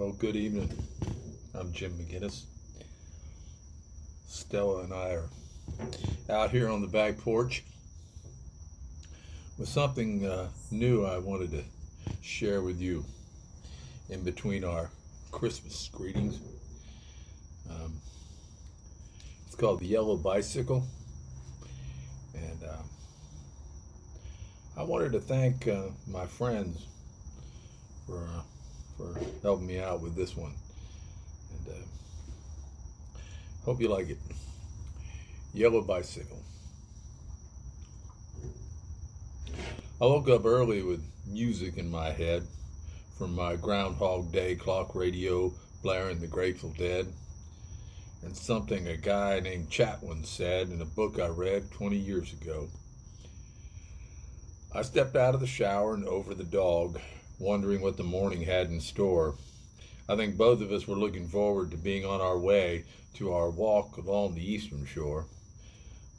Well, good evening. I'm Jim McGinnis. Stella and I are out here on the back porch with something uh, new I wanted to share with you in between our Christmas greetings. Um, it's called the Yellow Bicycle. And uh, I wanted to thank uh, my friends for uh, for helping me out with this one. And uh, hope you like it. Yellow bicycle. I woke up early with music in my head from my Groundhog Day clock radio blaring the Grateful Dead and something a guy named Chatwin said in a book I read 20 years ago. I stepped out of the shower and over the dog, wondering what the morning had in store. I think both of us were looking forward to being on our way to our walk along the eastern shore,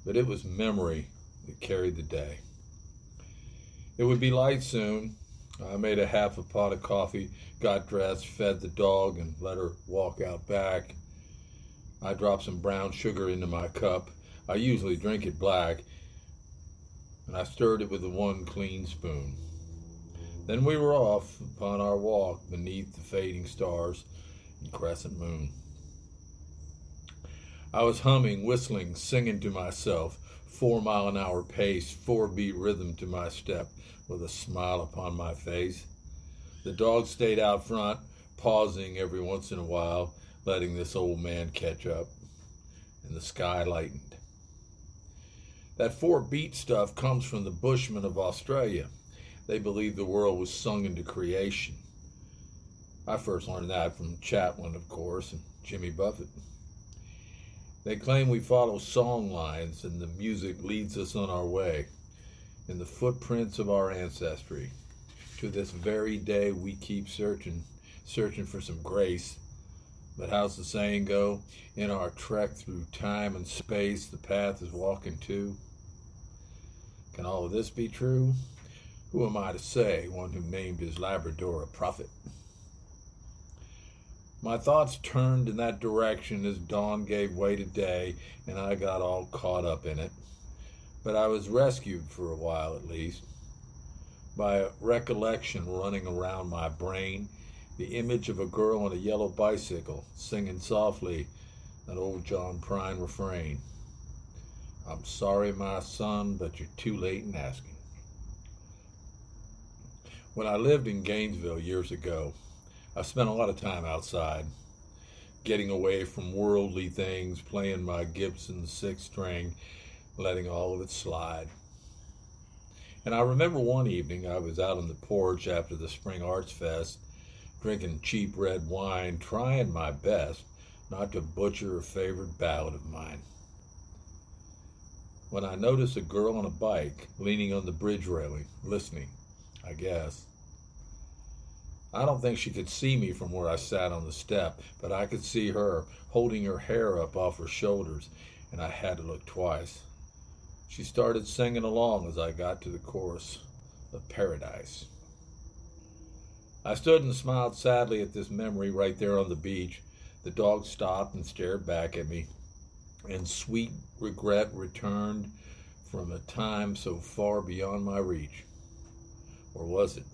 but it was memory that carried the day. It would be light soon. I made a half a pot of coffee, got dressed, fed the dog, and let her walk out back. I dropped some brown sugar into my cup. I usually drink it black, and I stirred it with the one clean spoon. Then we were off upon our walk beneath the fading stars and crescent moon. I was humming, whistling, singing to myself, four mile an hour pace, four beat rhythm to my step, with a smile upon my face. The dog stayed out front, pausing every once in a while, letting this old man catch up, and the sky lightened. That four beat stuff comes from the Bushmen of Australia. They believe the world was sung into creation. I first learned that from Chatwin, of course, and Jimmy Buffett. They claim we follow song lines and the music leads us on our way in the footprints of our ancestry. To this very day, we keep searching, searching for some grace. But how's the saying go? In our trek through time and space, the path is walking too. Can all of this be true? Who am I to say, one who named his Labrador a prophet? My thoughts turned in that direction as dawn gave way to day, and I got all caught up in it. But I was rescued for a while at least by a recollection running around my brain the image of a girl on a yellow bicycle singing softly an old John Prine refrain I'm sorry, my son, but you're too late in asking. When I lived in Gainesville years ago, I spent a lot of time outside, getting away from worldly things, playing my Gibson six string, letting all of it slide. And I remember one evening I was out on the porch after the Spring Arts Fest, drinking cheap red wine, trying my best not to butcher a favorite ballad of mine. When I noticed a girl on a bike leaning on the bridge railing, listening, I guess. I don't think she could see me from where I sat on the step, but I could see her holding her hair up off her shoulders, and I had to look twice. She started singing along as I got to the chorus of Paradise. I stood and smiled sadly at this memory right there on the beach. The dog stopped and stared back at me, and sweet regret returned from a time so far beyond my reach. Or was it?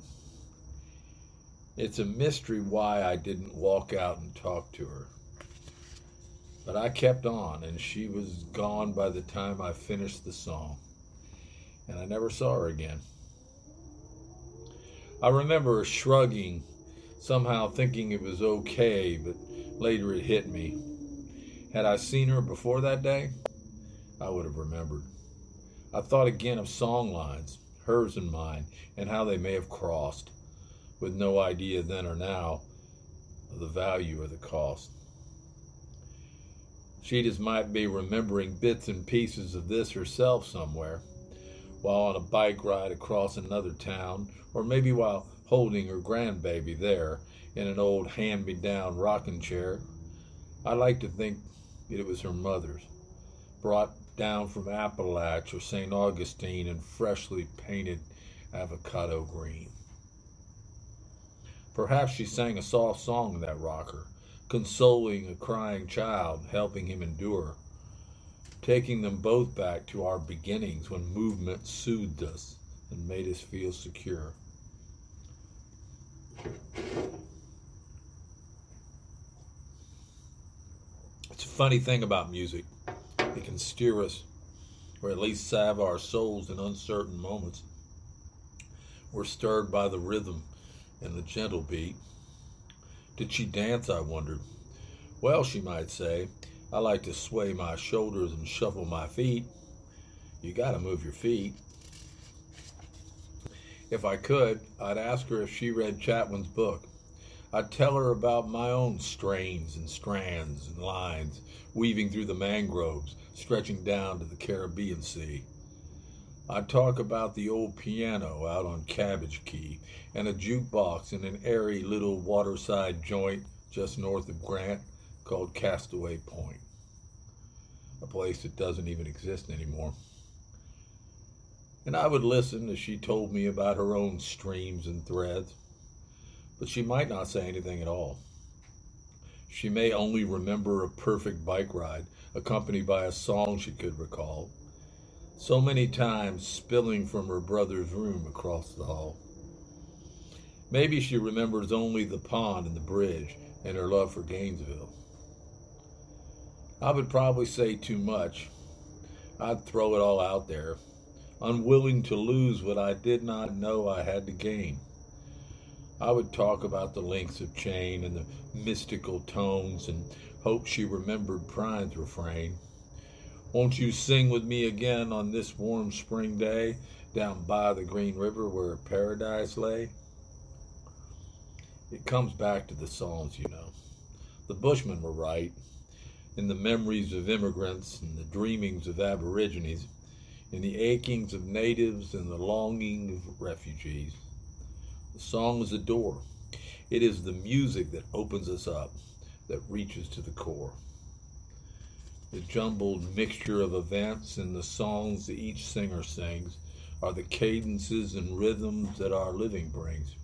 It's a mystery why I didn't walk out and talk to her. But I kept on, and she was gone by the time I finished the song. And I never saw her again. I remember shrugging, somehow thinking it was okay, but later it hit me. Had I seen her before that day, I would have remembered. I thought again of song lines, hers and mine, and how they may have crossed, with no idea then or now of the value or the cost. She just might be remembering bits and pieces of this herself somewhere, while on a bike ride across another town, or maybe while holding her grandbaby there in an old hand me down rocking chair. I like to think that it was her mother's, brought down from Apalach or St. Augustine in freshly painted avocado green. Perhaps she sang a soft song in that rocker, consoling a crying child, helping him endure, taking them both back to our beginnings when movement soothed us and made us feel secure. It's a funny thing about music. Can steer us, or at least salve our souls in uncertain moments. We're stirred by the rhythm and the gentle beat. Did she dance? I wondered. Well, she might say, I like to sway my shoulders and shuffle my feet. You got to move your feet. If I could, I'd ask her if she read Chatwin's book. I'd tell her about my own strains and strands and lines weaving through the mangroves, stretching down to the Caribbean Sea. I'd talk about the old piano out on Cabbage Key and a jukebox in an airy little waterside joint just north of Grant called Castaway Point, a place that doesn't even exist anymore. And I would listen as she told me about her own streams and threads but she might not say anything at all. She may only remember a perfect bike ride, accompanied by a song she could recall, so many times spilling from her brother's room across the hall. Maybe she remembers only the pond and the bridge and her love for Gainesville. I would probably say too much. I'd throw it all out there, unwilling to lose what I did not know I had to gain. I would talk about the links of chain and the mystical tones and hope she remembered Prine's refrain. Won't you sing with me again on this warm spring day down by the green river where paradise lay? It comes back to the songs, you know. The Bushmen were right in the memories of immigrants and the dreamings of aborigines, in the achings of natives and the longing of refugees. The song is the door. It is the music that opens us up, that reaches to the core. The jumbled mixture of events and the songs that each singer sings are the cadences and rhythms that our living brings.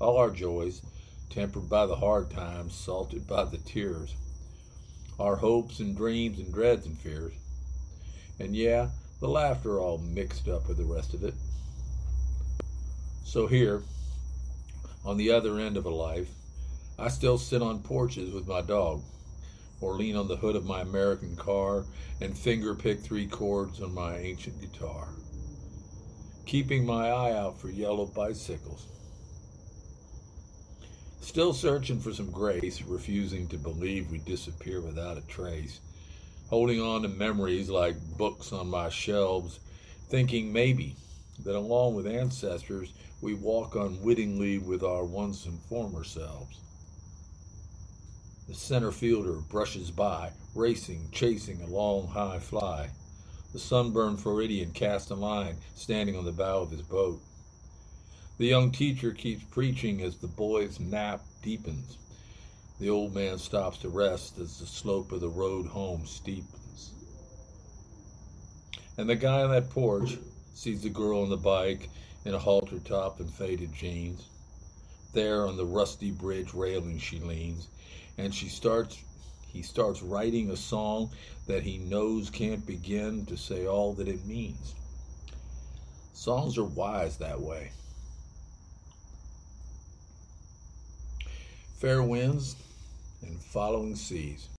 All our joys, tempered by the hard times, salted by the tears, our hopes and dreams and dreads and fears. And yeah, the laughter all mixed up with the rest of it. So here, on the other end of a life, I still sit on porches with my dog, or lean on the hood of my American car and finger pick three chords on my ancient guitar, keeping my eye out for yellow bicycles. Still searching for some grace, refusing to believe we disappear without a trace, holding on to memories like books on my shelves, thinking maybe that along with ancestors, we walk unwittingly with our once and former selves. The center fielder brushes by, racing, chasing a long high fly. The sunburned Floridian casts a line, standing on the bow of his boat. The young teacher keeps preaching as the boy's nap deepens. The old man stops to rest as the slope of the road home steepens. And the guy on that porch sees the girl on the bike in a halter top and faded jeans. There on the rusty bridge railing she leans, and she starts he starts writing a song that he knows can't begin to say all that it means. Songs are wise that way. Fair winds and following seas.